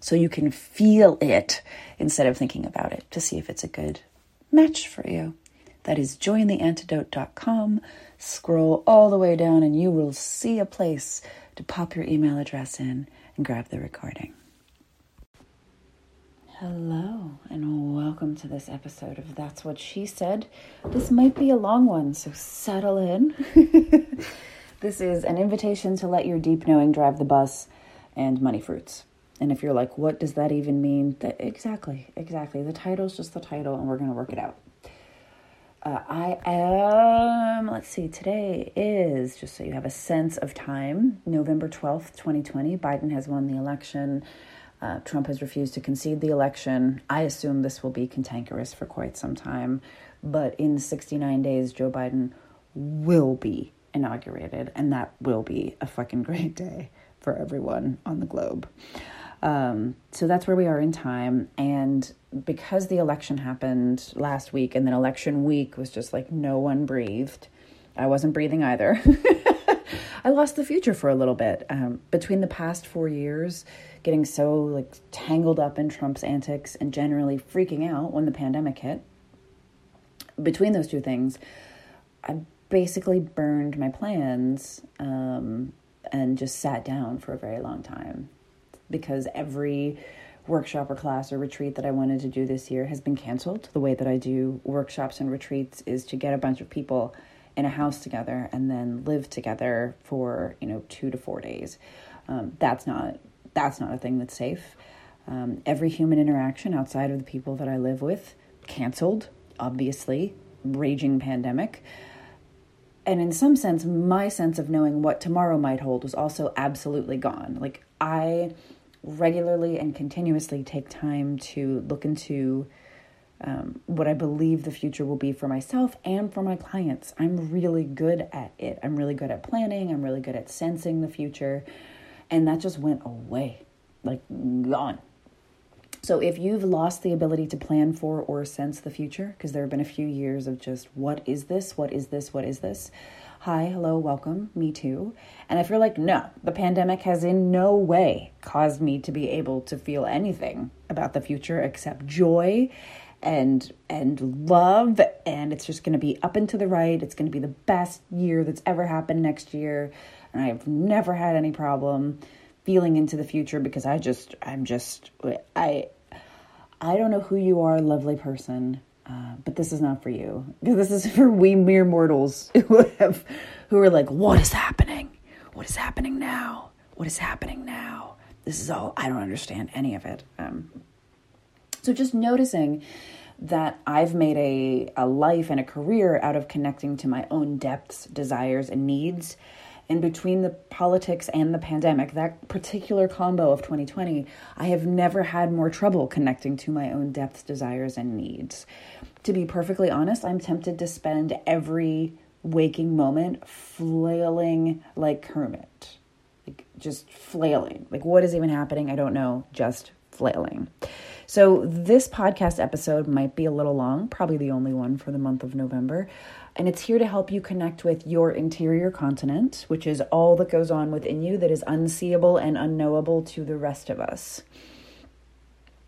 so you can feel it instead of thinking about it to see if it's a good match for you. That is jointheantidote.com. Scroll all the way down and you will see a place to pop your email address in and grab the recording. Hello, and welcome to this episode of That's What She Said. This might be a long one, so settle in. this is an invitation to let your deep knowing drive the bus and money fruits. And if you're like, what does that even mean? That, exactly, exactly. The title's just the title, and we're going to work it out. Uh, I am, let's see, today is, just so you have a sense of time, November 12th, 2020. Biden has won the election. Uh, Trump has refused to concede the election. I assume this will be cantankerous for quite some time. But in 69 days, Joe Biden will be inaugurated, and that will be a fucking great day for everyone on the globe. Um, so that's where we are in time. And because the election happened last week and then election week was just like no one breathed, I wasn't breathing either. I lost the future for a little bit. Um, between the past four years, getting so like tangled up in Trump's antics and generally freaking out when the pandemic hit, between those two things, I basically burned my plans um, and just sat down for a very long time because every workshop or class or retreat that I wanted to do this year has been canceled. The way that I do workshops and retreats is to get a bunch of people in a house together and then live together for you know two to four days. Um, that's not that's not a thing that's safe. Um, every human interaction outside of the people that I live with canceled. Obviously, raging pandemic. And in some sense, my sense of knowing what tomorrow might hold was also absolutely gone. Like, I regularly and continuously take time to look into um, what I believe the future will be for myself and for my clients. I'm really good at it. I'm really good at planning. I'm really good at sensing the future. And that just went away, like gone. So if you've lost the ability to plan for or sense the future, because there have been a few years of just what is this? What is this? What is this? Hi, hello, welcome, me too. And if you're like, no, the pandemic has in no way caused me to be able to feel anything about the future except joy and and love. And it's just going to be up and to the right. It's going to be the best year that's ever happened next year. And i've never had any problem feeling into the future because i just i'm just i i don't know who you are lovely person uh, but this is not for you because this is for we mere mortals who have who are like, what is happening? What is happening now? What is happening now? This is all I don't understand any of it. Um, so just noticing that I've made a, a life and a career out of connecting to my own depths, desires, and needs. And between the politics and the pandemic, that particular combo of 2020, I have never had more trouble connecting to my own depths, desires, and needs to be perfectly honest, I'm tempted to spend every waking moment flailing like Kermit. Like just flailing. Like what is even happening? I don't know, just flailing. So this podcast episode might be a little long, probably the only one for the month of November. And it's here to help you connect with your interior continent, which is all that goes on within you that is unseeable and unknowable to the rest of us.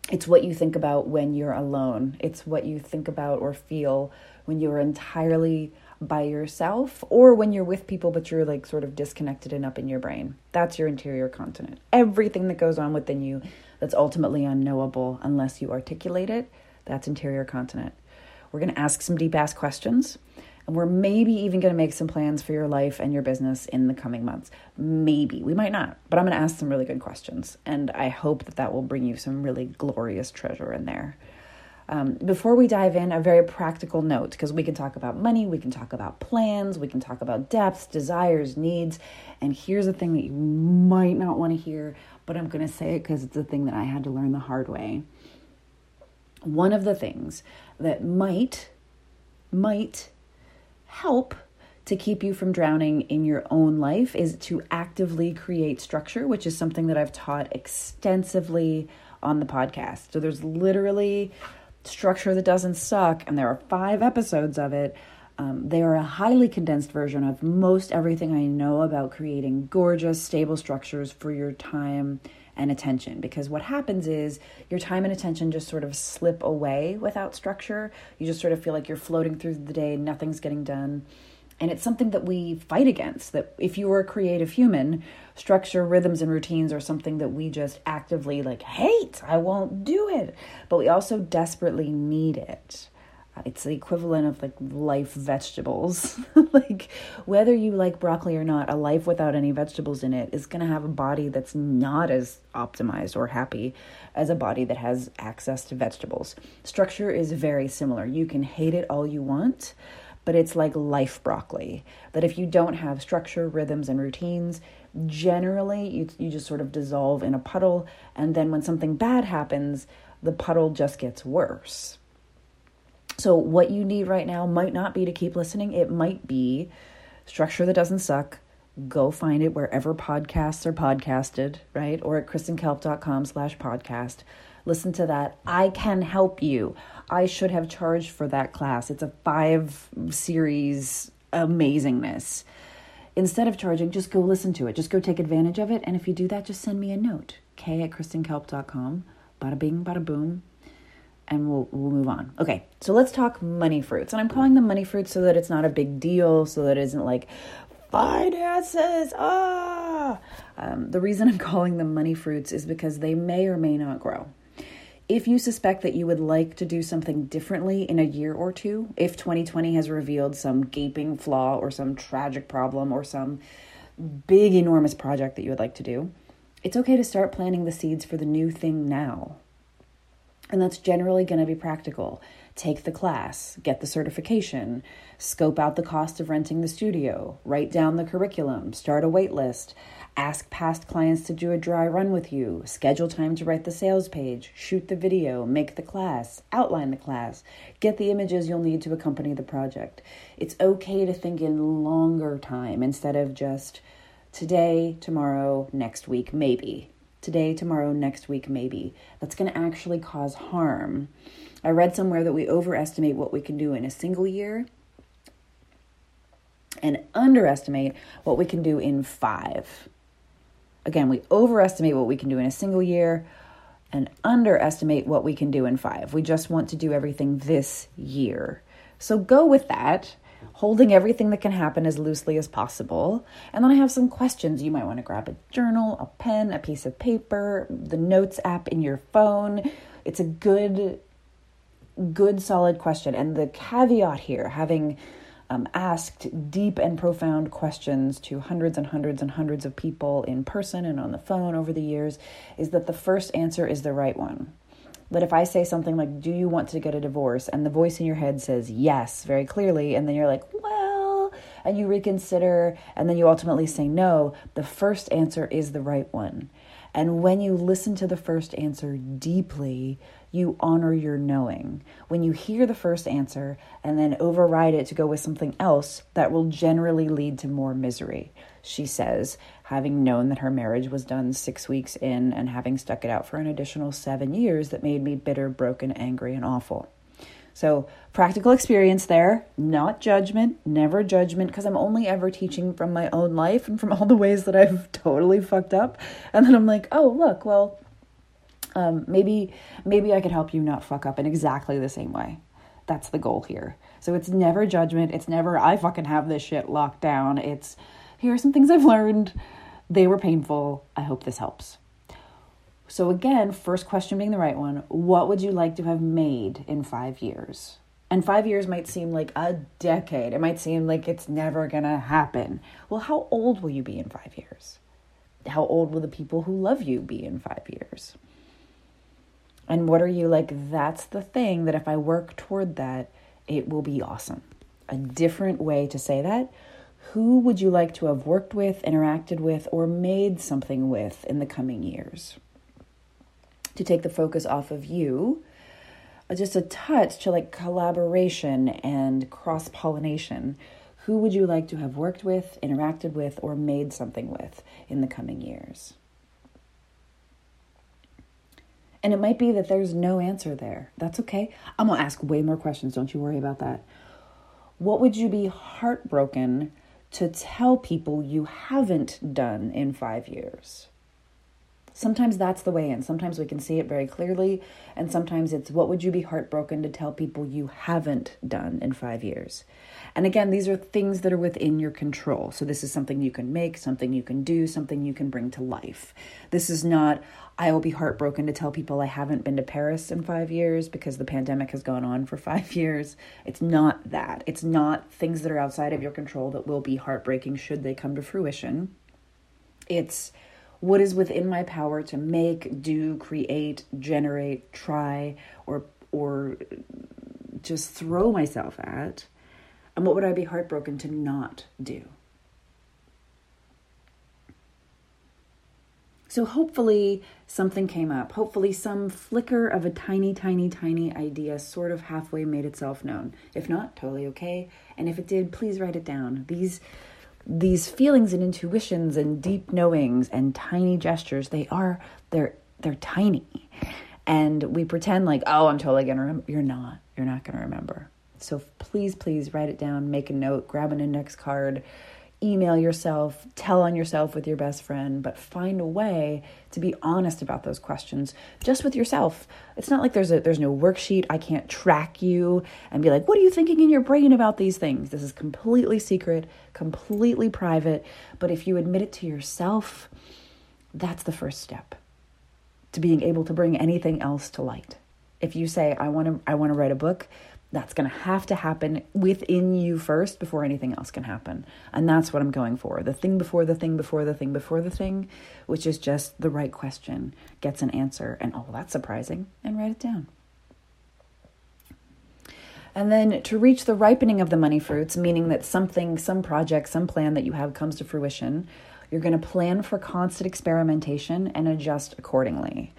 It's what you think about when you're alone. It's what you think about or feel when you're entirely by yourself or when you're with people but you're like sort of disconnected and up in your brain. That's your interior continent. Everything that goes on within you that's ultimately unknowable unless you articulate it, That's interior continent. We're going to ask some deep ass questions. And we're maybe even going to make some plans for your life and your business in the coming months. Maybe. We might not. But I'm going to ask some really good questions. And I hope that that will bring you some really glorious treasure in there. Um, before we dive in, a very practical note because we can talk about money, we can talk about plans, we can talk about depths, desires, needs. And here's the thing that you might not want to hear, but I'm going to say it because it's a thing that I had to learn the hard way. One of the things that might, might help to keep you from drowning in your own life is to actively create structure, which is something that I've taught extensively on the podcast. So there's literally structure that doesn't suck, and there are five episodes of it. Um, they are a highly condensed version of most everything I know about creating gorgeous, stable structures for your time and attention. Because what happens is your time and attention just sort of slip away without structure. You just sort of feel like you're floating through the day, nothing's getting done. And it's something that we fight against. That if you are a creative human, structure, rhythms, and routines are something that we just actively like hate. I won't do it. But we also desperately need it. Uh, it's the equivalent of like life vegetables. like whether you like broccoli or not, a life without any vegetables in it is going to have a body that's not as optimized or happy as a body that has access to vegetables. Structure is very similar. You can hate it all you want, but it's like life broccoli that if you don't have structure, rhythms, and routines, generally you, you just sort of dissolve in a puddle. And then when something bad happens, the puddle just gets worse. So, what you need right now might not be to keep listening, it might be structure that doesn't suck. Go find it wherever podcasts are podcasted, right? Or at kristenkalp.com slash podcast. Listen to that. I can help you. I should have charged for that class. It's a five series amazingness. Instead of charging, just go listen to it. Just go take advantage of it. And if you do that, just send me a note. K at kristenkalp.com. Bada bing, bada boom. And we'll, we'll move on. Okay, so let's talk money fruits. And I'm calling them money fruits so that it's not a big deal, so that it isn't like finances. Ah! Um, the reason I'm calling them money fruits is because they may or may not grow if you suspect that you would like to do something differently in a year or two, if 2020 has revealed some gaping flaw or some tragic problem or some big, enormous project that you would like to do, it's okay to start planting the seeds for the new thing now. And that's generally going to be practical. Take the class, get the certification, scope out the cost of renting the studio, write down the curriculum, start a wait list Ask past clients to do a dry run with you, schedule time to write the sales page, shoot the video, make the class, outline the class, get the images you'll need to accompany the project. It's okay to think in longer time instead of just today, tomorrow, next week, maybe. Today, tomorrow, next week, maybe. That's going to actually cause harm. I read somewhere that we overestimate what we can do in a single year and underestimate what we can do in five. Again, we overestimate what we can do in a single year and underestimate what we can do in five. We just want to do everything this year. So go with that, holding everything that can happen as loosely as possible. And then I have some questions. You might want to grab a journal, a pen, a piece of paper, the notes app in your phone. It's a good, good, solid question. And the caveat here, having um, asked deep and profound questions to hundreds and hundreds and hundreds of people in person and on the phone over the years is that the first answer is the right one. That if I say something like, Do you want to get a divorce? and the voice in your head says yes very clearly, and then you're like, Well, and you reconsider, and then you ultimately say no, the first answer is the right one. And when you listen to the first answer deeply, you honor your knowing. When you hear the first answer and then override it to go with something else, that will generally lead to more misery. She says, having known that her marriage was done six weeks in and having stuck it out for an additional seven years, that made me bitter, broken, angry, and awful. So, practical experience there, not judgment, never judgment, because I'm only ever teaching from my own life and from all the ways that I've totally fucked up. And then I'm like, oh, look, well, um, maybe maybe I could help you not fuck up in exactly the same way. That's the goal here. So it's never judgment. It's never I fucking have this shit locked down. It's here are some things I've learned. They were painful. I hope this helps. So, again, first question being the right one what would you like to have made in five years? And five years might seem like a decade. It might seem like it's never going to happen. Well, how old will you be in five years? How old will the people who love you be in five years? And what are you like? That's the thing that if I work toward that, it will be awesome. A different way to say that. Who would you like to have worked with, interacted with, or made something with in the coming years? To take the focus off of you, uh, just a touch to like collaboration and cross pollination. Who would you like to have worked with, interacted with, or made something with in the coming years? And it might be that there's no answer there. That's okay. I'm going to ask way more questions. Don't you worry about that. What would you be heartbroken to tell people you haven't done in five years? Sometimes that's the way in. Sometimes we can see it very clearly. And sometimes it's what would you be heartbroken to tell people you haven't done in five years? And again, these are things that are within your control. So this is something you can make, something you can do, something you can bring to life. This is not, I will be heartbroken to tell people I haven't been to Paris in five years because the pandemic has gone on for five years. It's not that. It's not things that are outside of your control that will be heartbreaking should they come to fruition. It's what is within my power to make, do, create, generate, try, or or just throw myself at and what would I be heartbroken to not do? So hopefully something came up. Hopefully some flicker of a tiny, tiny, tiny idea sort of halfway made itself known. If not, totally okay. And if it did, please write it down. These these feelings and intuitions and deep knowings and tiny gestures, they are they're they're tiny. And we pretend like, "Oh, I'm totally to remember." You're not. You're not to remember. So please, please write it down, make a note, grab an index card, email yourself, tell on yourself with your best friend, but find a way to be honest about those questions just with yourself. It's not like there's a there's no worksheet. I can't track you and be like, "What are you thinking in your brain about these things?" This is completely secret, completely private, but if you admit it to yourself, that's the first step to being able to bring anything else to light. If you say, "I want to I want to write a book," That's going to have to happen within you first before anything else can happen. And that's what I'm going for. The thing before the thing before the thing before the thing, which is just the right question, gets an answer. And oh, that's surprising. And write it down. And then to reach the ripening of the money fruits, meaning that something, some project, some plan that you have comes to fruition, you're going to plan for constant experimentation and adjust accordingly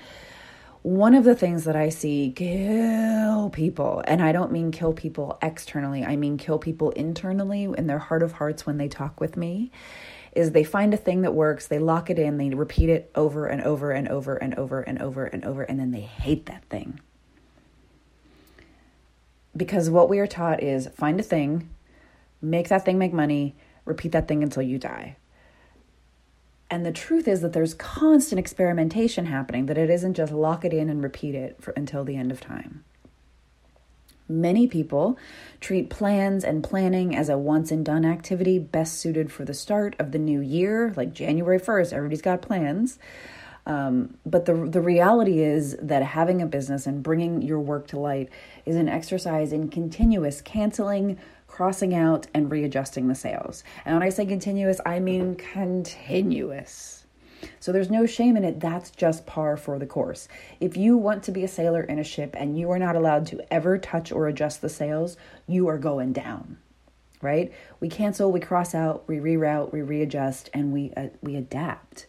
one of the things that I see kill people, and I don't mean kill people externally, I mean kill people internally in their heart of hearts when they talk with me, is they find a thing that works, they lock it in, they repeat it over and over and over and over and over and over, and then they hate that thing. Because what we are taught is find a thing, make that thing make money, repeat that thing until you die. And the truth is that there's constant experimentation happening, that it isn't just lock it in and repeat it for, until the end of time. Many people treat plans and planning as a once and done activity best suited for the start of the new year, like January 1st, everybody's got plans. Um, but the, the reality is that having a business and bringing your work to light is an exercise in continuous canceling, crossing out and readjusting the sails. And when I say continuous, I mean continuous. So there's no shame in it. That's just par for the course. If you want to be a sailor in a ship and you are not allowed to ever touch or adjust the sails, you are going down. Right? We cancel, we cross out, we reroute, we readjust, and we uh, we adapt.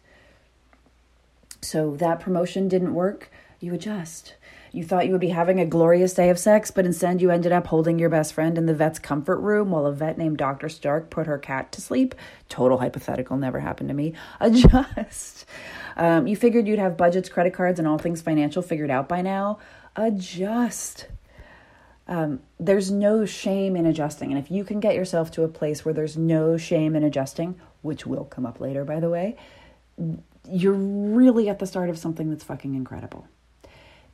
So that promotion didn't work, you adjust. You thought you would be having a glorious day of sex, but instead you ended up holding your best friend in the vet's comfort room while a vet named Dr. Stark put her cat to sleep. Total hypothetical, never happened to me. Adjust. Um, you figured you'd have budgets, credit cards, and all things financial figured out by now. Adjust. Um, there's no shame in adjusting. And if you can get yourself to a place where there's no shame in adjusting, which will come up later, by the way, you're really at the start of something that's fucking incredible.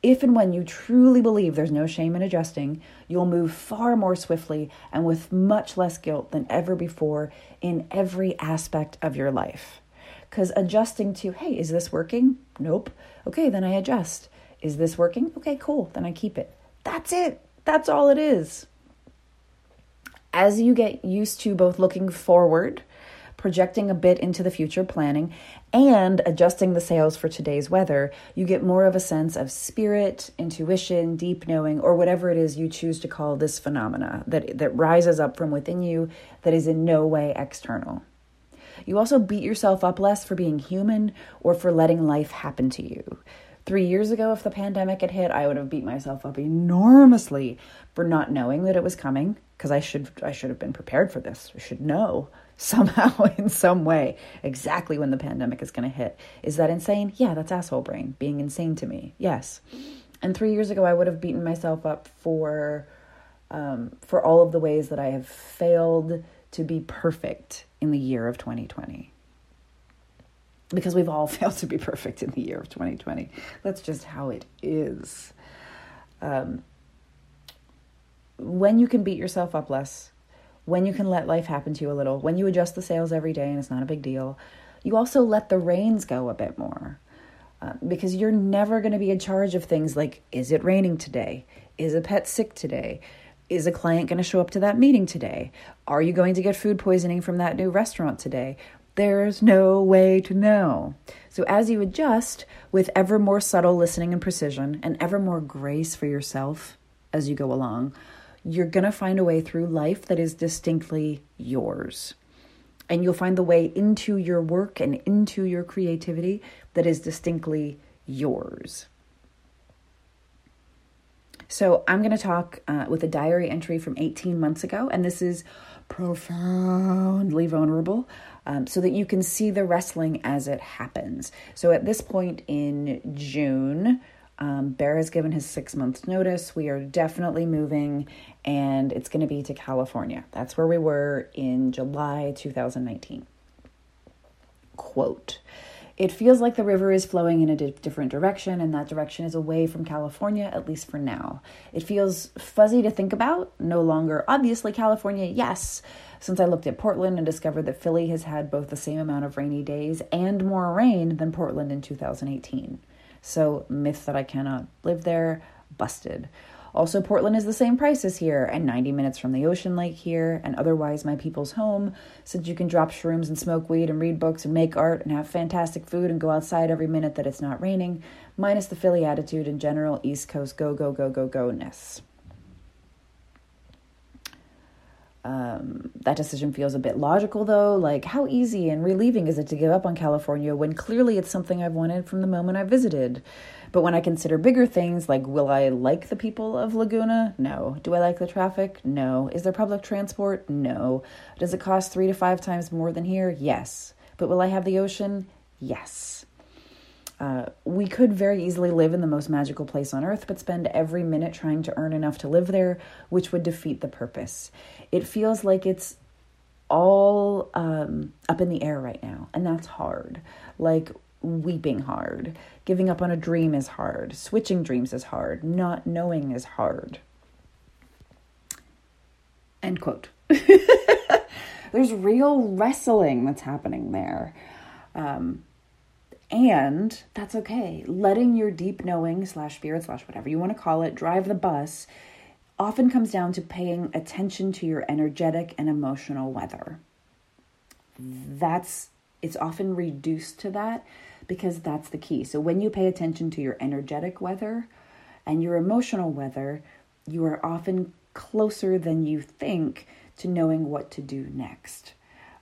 If and when you truly believe there's no shame in adjusting, you'll move far more swiftly and with much less guilt than ever before in every aspect of your life. Because adjusting to, hey, is this working? Nope. Okay, then I adjust. Is this working? Okay, cool. Then I keep it. That's it. That's all it is. As you get used to both looking forward, projecting a bit into the future planning, and adjusting the sails for today's weather, you get more of a sense of spirit, intuition, deep knowing, or whatever it is you choose to call this phenomena that, that rises up from within you that is in no way external. You also beat yourself up less for being human or for letting life happen to you. Three years ago, if the pandemic had hit, I would have beat myself up enormously for not knowing that it was coming because I should I should have been prepared for this. I should know somehow in some way exactly when the pandemic is going to hit. Is that insane? Yeah, that's asshole brain being insane to me. Yes. And 3 years ago I would have beaten myself up for um, for all of the ways that I have failed to be perfect in the year of 2020 because we've all failed to be perfect in the year of 2020. That's just how it is. Um, when you can beat yourself up less, when you can let life happen to you a little, when you adjust the sails every day and it's not a big deal, you also let the reins go a bit more. Uh, because you're never going to be in charge of things like is it raining today? Is a pet sick today? Is a client going to show up to that meeting today? Are you going to get food poisoning from that new restaurant today? There's no way to know. So, as you adjust with ever more subtle listening and precision and ever more grace for yourself as you go along, you're going to find a way through life that is distinctly yours. And you'll find the way into your work and into your creativity that is distinctly yours. So, I'm going to talk uh, with a diary entry from 18 months ago, and this is profoundly vulnerable um, so that you can see the wrestling as it happens. So at this point in June, um, Bear has given his six months notice. We are definitely moving, and it's going to be to California. That's where we were in July 2019. Quote It feels like the river is flowing in a di- different direction, and that direction is away from California, at least for now. It feels fuzzy to think about, no longer obviously California, yes since I looked at Portland and discovered that Philly has had both the same amount of rainy days and more rain than Portland in 2018. So, myth that I cannot live there, busted. Also, Portland is the same price as here and 90 minutes from the ocean lake here, and otherwise my people's home, since you can drop shrooms and smoke weed and read books and make art and have fantastic food and go outside every minute that it's not raining, minus the Philly attitude and general East Coast go, go, go, go, go ness. Um, that decision feels a bit logical, though. Like, how easy and relieving is it to give up on California when clearly it's something I've wanted from the moment I visited? But when I consider bigger things, like will I like the people of Laguna? No. Do I like the traffic? No. Is there public transport? No. Does it cost three to five times more than here? Yes. But will I have the ocean? Yes. Uh, we could very easily live in the most magical place on earth, but spend every minute trying to earn enough to live there, which would defeat the purpose. It feels like it's all um, up in the air right now, and that's hard. Like weeping hard. Giving up on a dream is hard. Switching dreams is hard. Not knowing is hard. End quote. There's real wrestling that's happening there. Um, and that's okay. Letting your deep knowing slash spirit slash whatever you want to call it drive the bus often comes down to paying attention to your energetic and emotional weather. That's it's often reduced to that because that's the key. So when you pay attention to your energetic weather and your emotional weather, you are often closer than you think to knowing what to do next.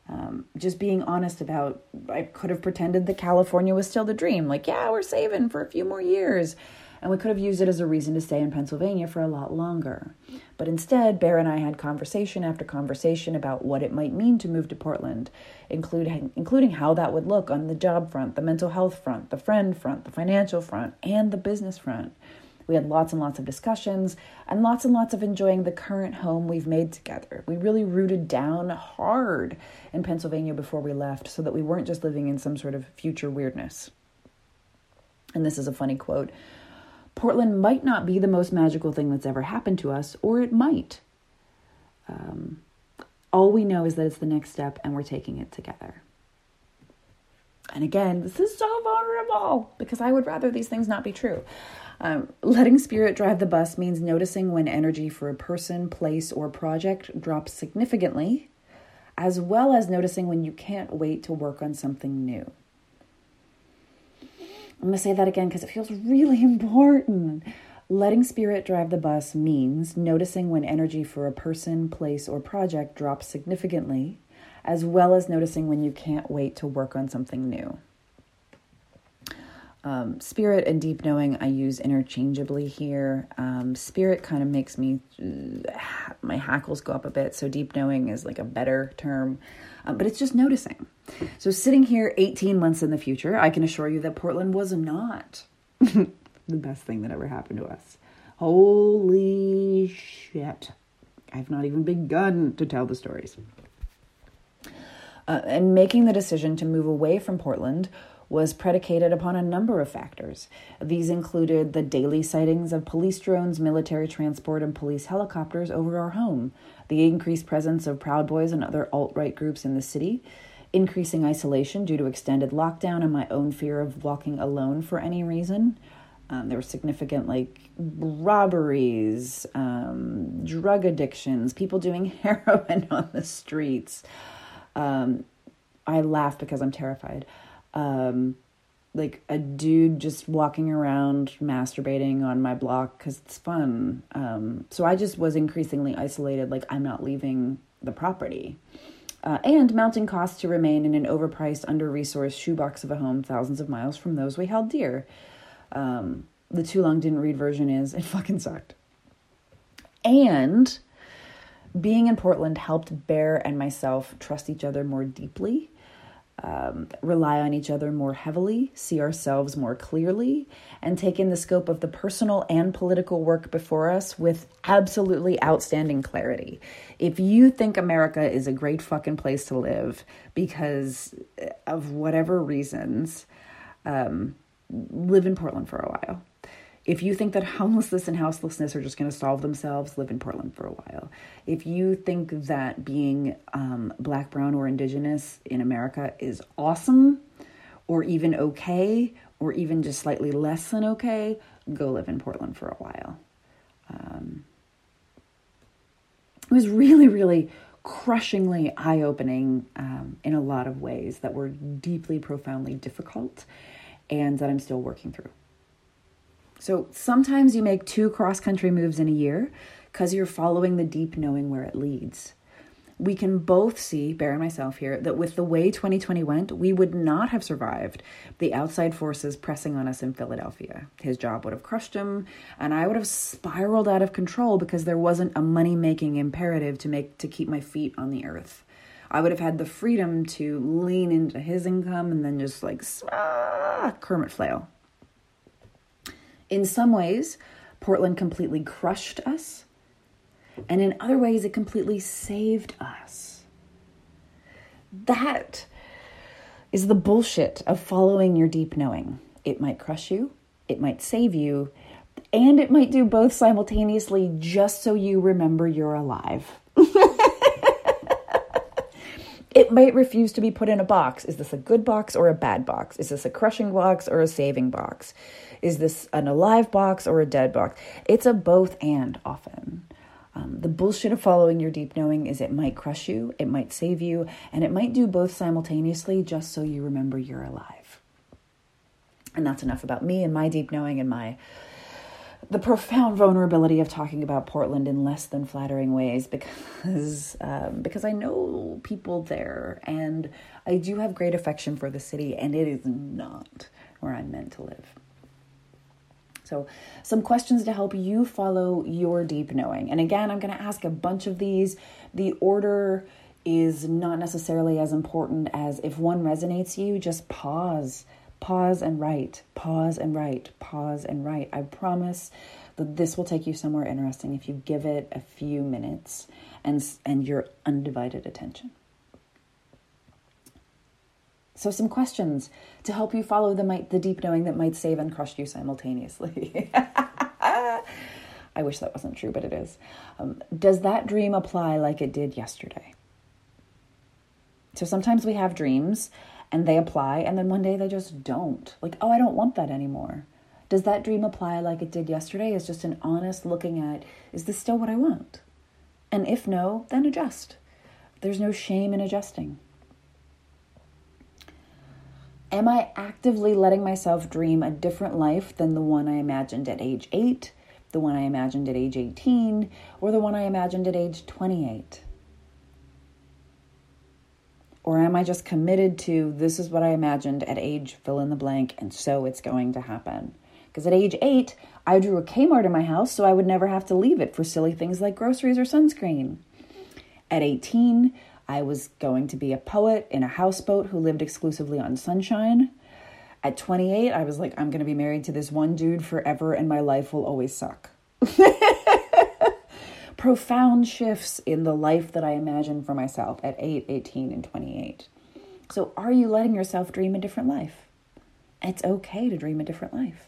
Um, just being honest about I could have pretended that California was still the dream. Like, yeah, we're saving for a few more years. And we could have used it as a reason to stay in Pennsylvania for a lot longer. But instead, Bear and I had conversation after conversation about what it might mean to move to Portland, including, including how that would look on the job front, the mental health front, the friend front, the financial front, and the business front. We had lots and lots of discussions and lots and lots of enjoying the current home we've made together. We really rooted down hard in Pennsylvania before we left so that we weren't just living in some sort of future weirdness. And this is a funny quote Portland might not be the most magical thing that's ever happened to us, or it might. Um, all we know is that it's the next step and we're taking it together. And again, this is so vulnerable because I would rather these things not be true. Um, letting spirit drive the bus means noticing when energy for a person, place, or project drops significantly, as well as noticing when you can't wait to work on something new. I'm going to say that again because it feels really important. Letting spirit drive the bus means noticing when energy for a person, place, or project drops significantly, as well as noticing when you can't wait to work on something new. Um, spirit and deep knowing I use interchangeably here. Um, spirit kind of makes me, uh, my hackles go up a bit. So deep knowing is like a better term, um, but it's just noticing. So sitting here 18 months in the future, I can assure you that Portland was not the best thing that ever happened to us. Holy shit. I've not even begun to tell the stories. Uh, and making the decision to move away from Portland was predicated upon a number of factors. These included the daily sightings of police drones, military transport, and police helicopters over our home, the increased presence of Proud Boys and other alt right groups in the city, increasing isolation due to extended lockdown, and my own fear of walking alone for any reason. Um, there were significant like robberies, um, drug addictions, people doing heroin on the streets. Um, I laugh because I'm terrified um, like a dude just walking around masturbating on my block because it's fun. Um, so I just was increasingly isolated, like I'm not leaving the property. Uh, and mounting costs to remain in an overpriced, under resourced shoebox of a home thousands of miles from those we held dear. Um, the too long didn't read version is it fucking sucked. And being in Portland helped Bear and myself trust each other more deeply um, rely on each other more heavily, see ourselves more clearly, and take in the scope of the personal and political work before us with absolutely outstanding clarity. If you think America is a great fucking place to live because of whatever reasons, um, live in Portland for a while. If you think that homelessness and houselessness are just going to solve themselves, live in Portland for a while. If you think that being um, black, brown, or indigenous in America is awesome, or even okay, or even just slightly less than okay, go live in Portland for a while. Um, it was really, really crushingly eye opening um, in a lot of ways that were deeply, profoundly difficult and that I'm still working through. So sometimes you make two cross country moves in a year because you're following the deep knowing where it leads. We can both see, Bear and myself here, that with the way 2020 went, we would not have survived the outside forces pressing on us in Philadelphia. His job would have crushed him, and I would have spiraled out of control because there wasn't a money making imperative to make to keep my feet on the earth. I would have had the freedom to lean into his income and then just like ah, Kermit flail. In some ways, Portland completely crushed us, and in other ways, it completely saved us. That is the bullshit of following your deep knowing. It might crush you, it might save you, and it might do both simultaneously just so you remember you're alive. It might refuse to be put in a box. Is this a good box or a bad box? Is this a crushing box or a saving box? Is this an alive box or a dead box? It's a both and often. Um, the bullshit of following your deep knowing is it might crush you, it might save you, and it might do both simultaneously just so you remember you're alive. And that's enough about me and my deep knowing and my the profound vulnerability of talking about Portland in less than flattering ways because um, because I know people there and I do have great affection for the city and it is not where I'm meant to live. So, some questions to help you follow your deep knowing. And again, I'm going to ask a bunch of these. The order is not necessarily as important as if one resonates you, just pause. Pause and write. Pause and write. Pause and write. I promise that this will take you somewhere interesting if you give it a few minutes and and your undivided attention. So, some questions to help you follow the, might, the deep knowing that might save and crush you simultaneously. I wish that wasn't true, but it is. Um, does that dream apply like it did yesterday? So, sometimes we have dreams and they apply, and then one day they just don't. Like, oh, I don't want that anymore. Does that dream apply like it did yesterday? Is just an honest looking at, is this still what I want? And if no, then adjust. There's no shame in adjusting. Am I actively letting myself dream a different life than the one I imagined at age 8, the one I imagined at age 18, or the one I imagined at age 28? Or am I just committed to this is what I imagined at age fill in the blank and so it's going to happen? Because at age 8, I drew a Kmart in my house so I would never have to leave it for silly things like groceries or sunscreen. At 18, I was going to be a poet in a houseboat who lived exclusively on sunshine. At 28, I was like, I'm going to be married to this one dude forever and my life will always suck. Profound shifts in the life that I imagined for myself at 8, 18, and 28. So, are you letting yourself dream a different life? It's okay to dream a different life.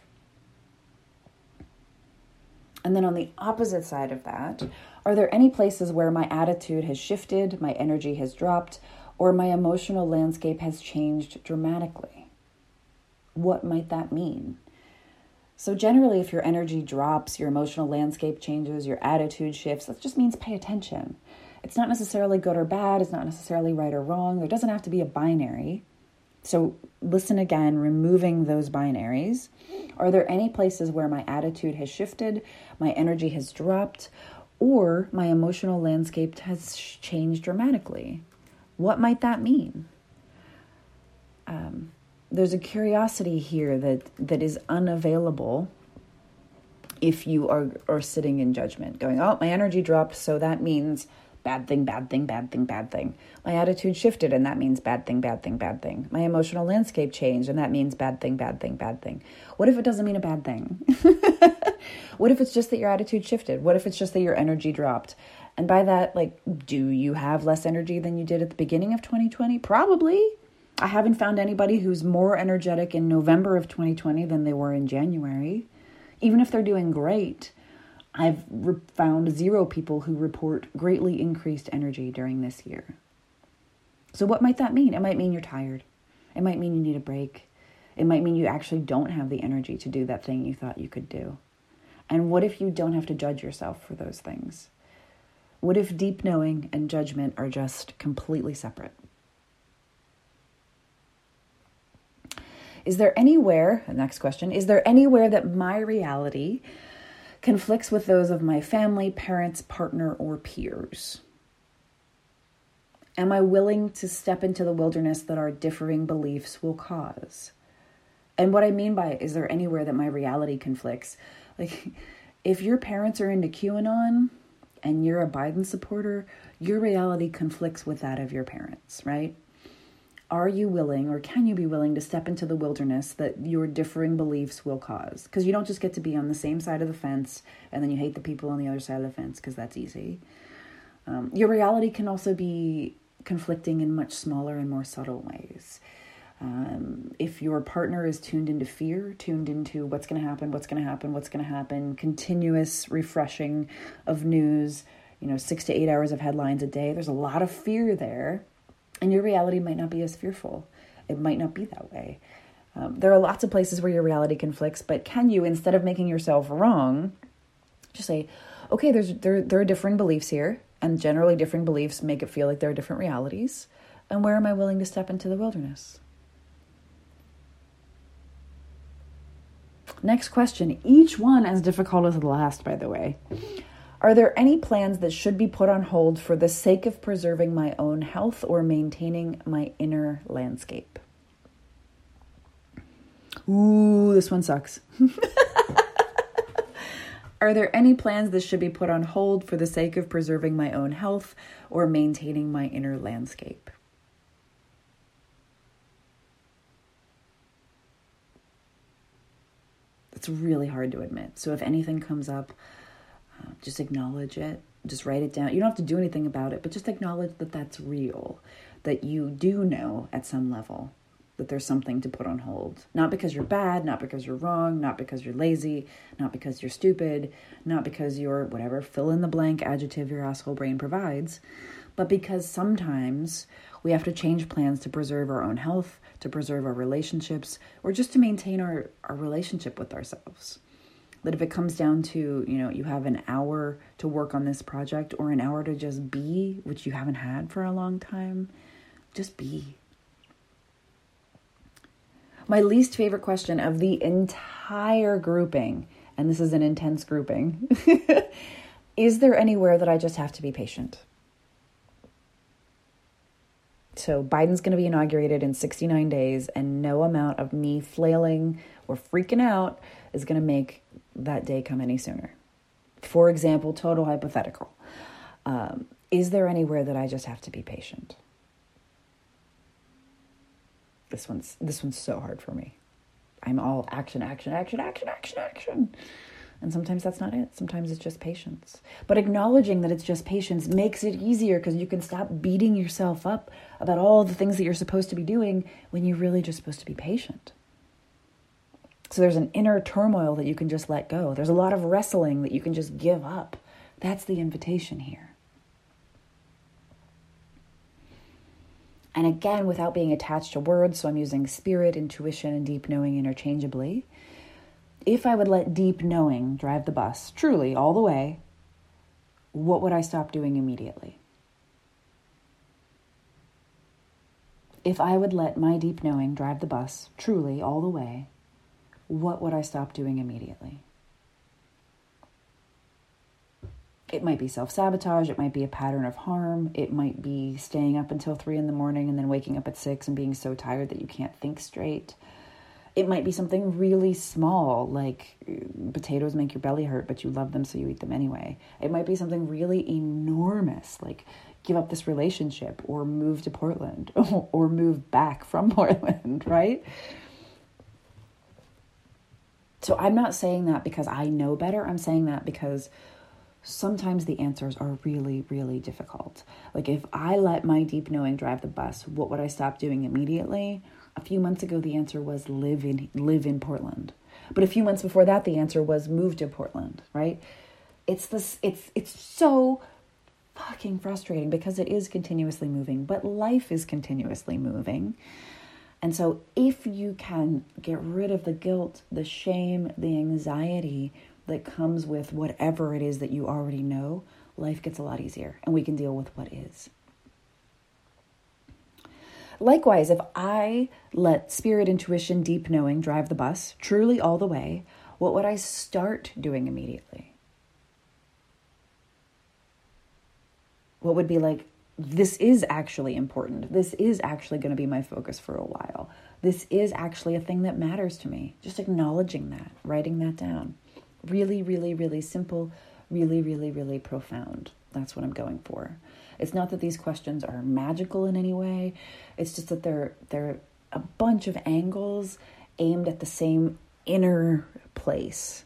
And then on the opposite side of that, are there any places where my attitude has shifted, my energy has dropped, or my emotional landscape has changed dramatically? What might that mean? So, generally, if your energy drops, your emotional landscape changes, your attitude shifts, that just means pay attention. It's not necessarily good or bad, it's not necessarily right or wrong. There doesn't have to be a binary. So, listen again, removing those binaries. Are there any places where my attitude has shifted, my energy has dropped, or my emotional landscape has changed dramatically. What might that mean? Um, there's a curiosity here that, that is unavailable if you are, are sitting in judgment, going, oh, my energy dropped, so that means bad thing, bad thing, bad thing, bad thing. My attitude shifted, and that means bad thing, bad thing, bad thing. My emotional landscape changed, and that means bad thing, bad thing, bad thing. What if it doesn't mean a bad thing? what if it's just that your attitude shifted? What if it's just that your energy dropped? And by that, like, do you have less energy than you did at the beginning of 2020? Probably. I haven't found anybody who's more energetic in November of 2020 than they were in January. Even if they're doing great, I've re- found zero people who report greatly increased energy during this year. So, what might that mean? It might mean you're tired. It might mean you need a break. It might mean you actually don't have the energy to do that thing you thought you could do. And what if you don't have to judge yourself for those things? What if deep knowing and judgment are just completely separate? Is there anywhere, next question, is there anywhere that my reality conflicts with those of my family, parents, partner, or peers? Am I willing to step into the wilderness that our differing beliefs will cause? And what I mean by is there anywhere that my reality conflicts? Like, if your parents are into QAnon and you're a Biden supporter, your reality conflicts with that of your parents, right? Are you willing or can you be willing to step into the wilderness that your differing beliefs will cause? Because you don't just get to be on the same side of the fence and then you hate the people on the other side of the fence because that's easy. Um, your reality can also be conflicting in much smaller and more subtle ways. Um, if your partner is tuned into fear, tuned into what's going to happen, what's going to happen, what's going to happen, continuous refreshing of news, you know, six to eight hours of headlines a day, there's a lot of fear there and your reality might not be as fearful. It might not be that way. Um, there are lots of places where your reality conflicts, but can you, instead of making yourself wrong, just say, okay, there's there there are differing beliefs here, and generally differing beliefs make it feel like there are different realities. And where am I willing to step into the wilderness? Next question, each one as difficult as the last, by the way. Are there any plans that should be put on hold for the sake of preserving my own health or maintaining my inner landscape? Ooh, this one sucks. Are there any plans that should be put on hold for the sake of preserving my own health or maintaining my inner landscape? It's really hard to admit. So if anything comes up, just acknowledge it. Just write it down. You don't have to do anything about it, but just acknowledge that that's real, that you do know at some level that there's something to put on hold. Not because you're bad, not because you're wrong, not because you're lazy, not because you're stupid, not because you're whatever fill in the blank adjective your asshole brain provides, but because sometimes we have to change plans to preserve our own health, to preserve our relationships, or just to maintain our, our relationship with ourselves. That if it comes down to, you know, you have an hour to work on this project or an hour to just be, which you haven't had for a long time, just be. My least favorite question of the entire grouping, and this is an intense grouping, is there anywhere that I just have to be patient? So Biden's going to be inaugurated in 69 days, and no amount of me flailing or freaking out is going to make that day come any sooner. For example, total hypothetical. Um, is there anywhere that I just have to be patient? This one's this one's so hard for me. I'm all action, action, action, action, action, action. And sometimes that's not it. Sometimes it's just patience. But acknowledging that it's just patience makes it easier because you can stop beating yourself up about all the things that you're supposed to be doing when you're really just supposed to be patient. So there's an inner turmoil that you can just let go. There's a lot of wrestling that you can just give up. That's the invitation here. And again, without being attached to words, so I'm using spirit, intuition, and deep knowing interchangeably if I would let deep knowing drive the bus, truly, all the way, what would I stop doing immediately? If I would let my deep knowing drive the bus, truly, all the way, what would I stop doing immediately? It might be self sabotage. It might be a pattern of harm. It might be staying up until three in the morning and then waking up at six and being so tired that you can't think straight. It might be something really small, like uh, potatoes make your belly hurt, but you love them, so you eat them anyway. It might be something really enormous, like give up this relationship or move to Portland or move back from Portland, right? So I'm not saying that because I know better. I'm saying that because sometimes the answers are really, really difficult. Like if I let my deep knowing drive the bus, what would I stop doing immediately? A few months ago, the answer was live in live in Portland. But a few months before that, the answer was move to Portland. Right? It's this. It's it's so fucking frustrating because it is continuously moving, but life is continuously moving. And so, if you can get rid of the guilt, the shame, the anxiety that comes with whatever it is that you already know, life gets a lot easier and we can deal with what is. Likewise, if I let spirit, intuition, deep knowing drive the bus truly all the way, what would I start doing immediately? What would be like, this is actually important. This is actually going to be my focus for a while. This is actually a thing that matters to me. Just acknowledging that, writing that down. Really, really, really simple, really, really, really profound. That's what I'm going for. It's not that these questions are magical in any way. It's just that they're they're a bunch of angles aimed at the same inner place.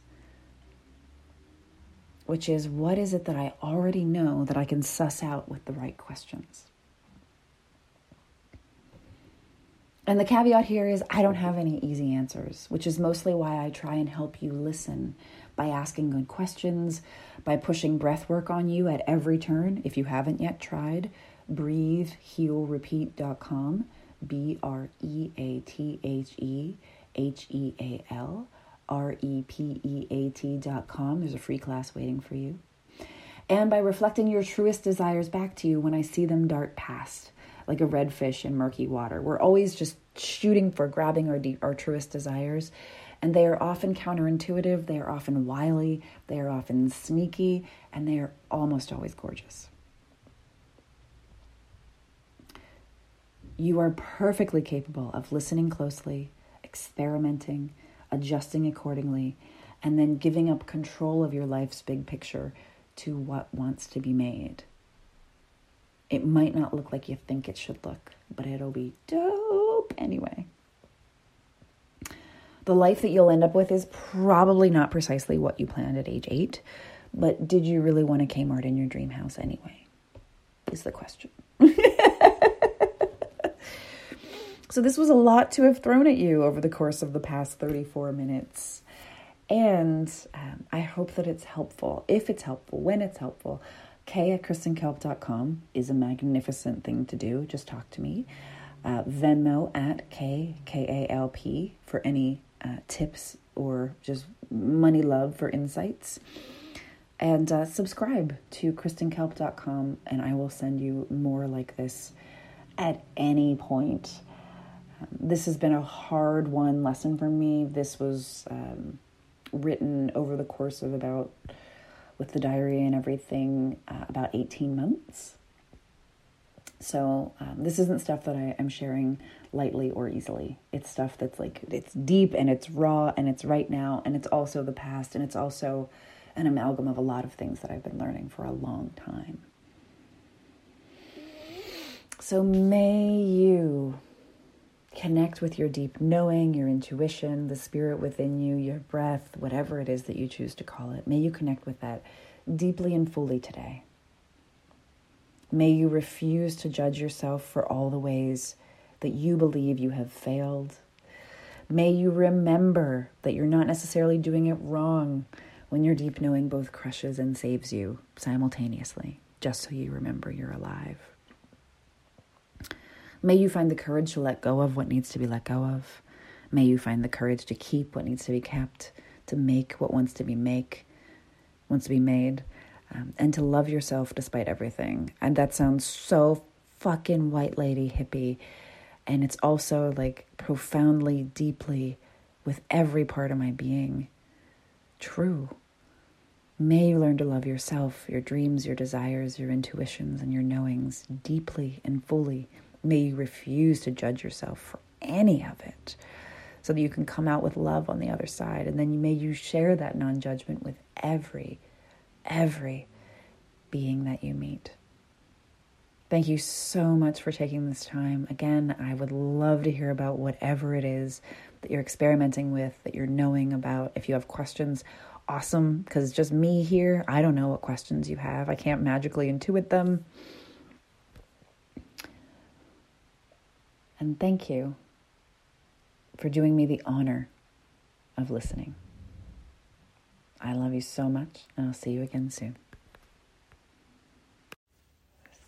Which is what is it that I already know that I can suss out with the right questions? And the caveat here is I don't have any easy answers, which is mostly why I try and help you listen by asking good questions, by pushing breath work on you at every turn. If you haven't yet tried, breathehealrepeat.com, B R E A T H E H E A L R E P E A T.com. There's a free class waiting for you. And by reflecting your truest desires back to you when I see them dart past, like a red fish in murky water. We're always just shooting for grabbing our, deep, our truest desires. And they are often counterintuitive, they are often wily, they are often sneaky, and they are almost always gorgeous. You are perfectly capable of listening closely, experimenting, adjusting accordingly, and then giving up control of your life's big picture to what wants to be made. It might not look like you think it should look, but it'll be dope anyway the life that you'll end up with is probably not precisely what you planned at age eight, but did you really want a Kmart in your dream house anyway? Is the question. So, this was a lot to have thrown at you over the course of the past 34 minutes. And um, I hope that it's helpful. If it's helpful, when it's helpful, K at KristenKalp.com is a magnificent thing to do. Just talk to me. Uh, Venmo at K K A L P for any uh, tips or just money love for insights. And uh, subscribe to KristenKalp.com, and I will send you more like this at any point. This has been a hard one lesson for me. This was um, written over the course of about, with the diary and everything, uh, about 18 months. So um, this isn't stuff that I am sharing lightly or easily. It's stuff that's like, it's deep and it's raw and it's right now and it's also the past and it's also an amalgam of a lot of things that I've been learning for a long time. So may you connect with your deep knowing, your intuition, the spirit within you, your breath, whatever it is that you choose to call it. May you connect with that deeply and fully today. May you refuse to judge yourself for all the ways that you believe you have failed. May you remember that you're not necessarily doing it wrong when your deep knowing both crushes and saves you simultaneously, just so you remember you're alive. May you find the courage to let go of what needs to be let go of. May you find the courage to keep what needs to be kept, to make what wants to be make, wants to be made, um, and to love yourself despite everything. And that sounds so fucking white lady hippie, and it's also like profoundly, deeply, with every part of my being, true. May you learn to love yourself, your dreams, your desires, your intuitions, and your knowings deeply and fully. May you refuse to judge yourself for any of it so that you can come out with love on the other side. And then may you share that non judgment with every, every being that you meet. Thank you so much for taking this time. Again, I would love to hear about whatever it is that you're experimenting with, that you're knowing about. If you have questions, awesome because just me here, I don't know what questions you have. I can't magically intuit them. And thank you for doing me the honor of listening. I love you so much, and I'll see you again soon.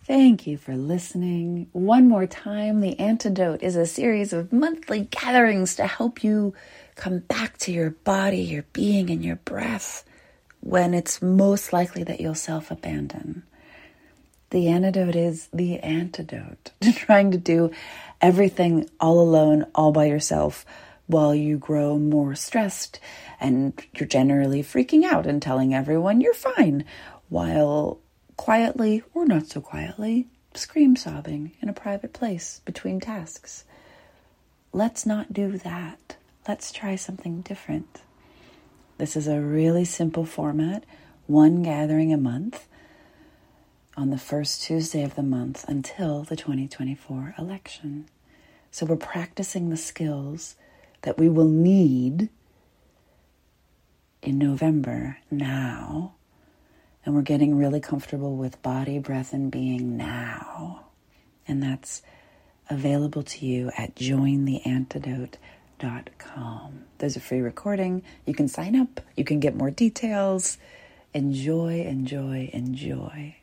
Thank you for listening. One more time, The Antidote is a series of monthly gatherings to help you come back to your body, your being, and your breath when it's most likely that you'll self abandon. The antidote is the antidote to trying to do everything all alone, all by yourself, while you grow more stressed and you're generally freaking out and telling everyone you're fine, while quietly or not so quietly scream sobbing in a private place between tasks. Let's not do that let's try something different. This is a really simple format, one gathering a month on the first Tuesday of the month until the 2024 election. So we're practicing the skills that we will need in November now. And we're getting really comfortable with body, breath, and being now. And that's available to you at jointheantidote.com com. There's a free recording. You can sign up, you can get more details. Enjoy, enjoy, enjoy.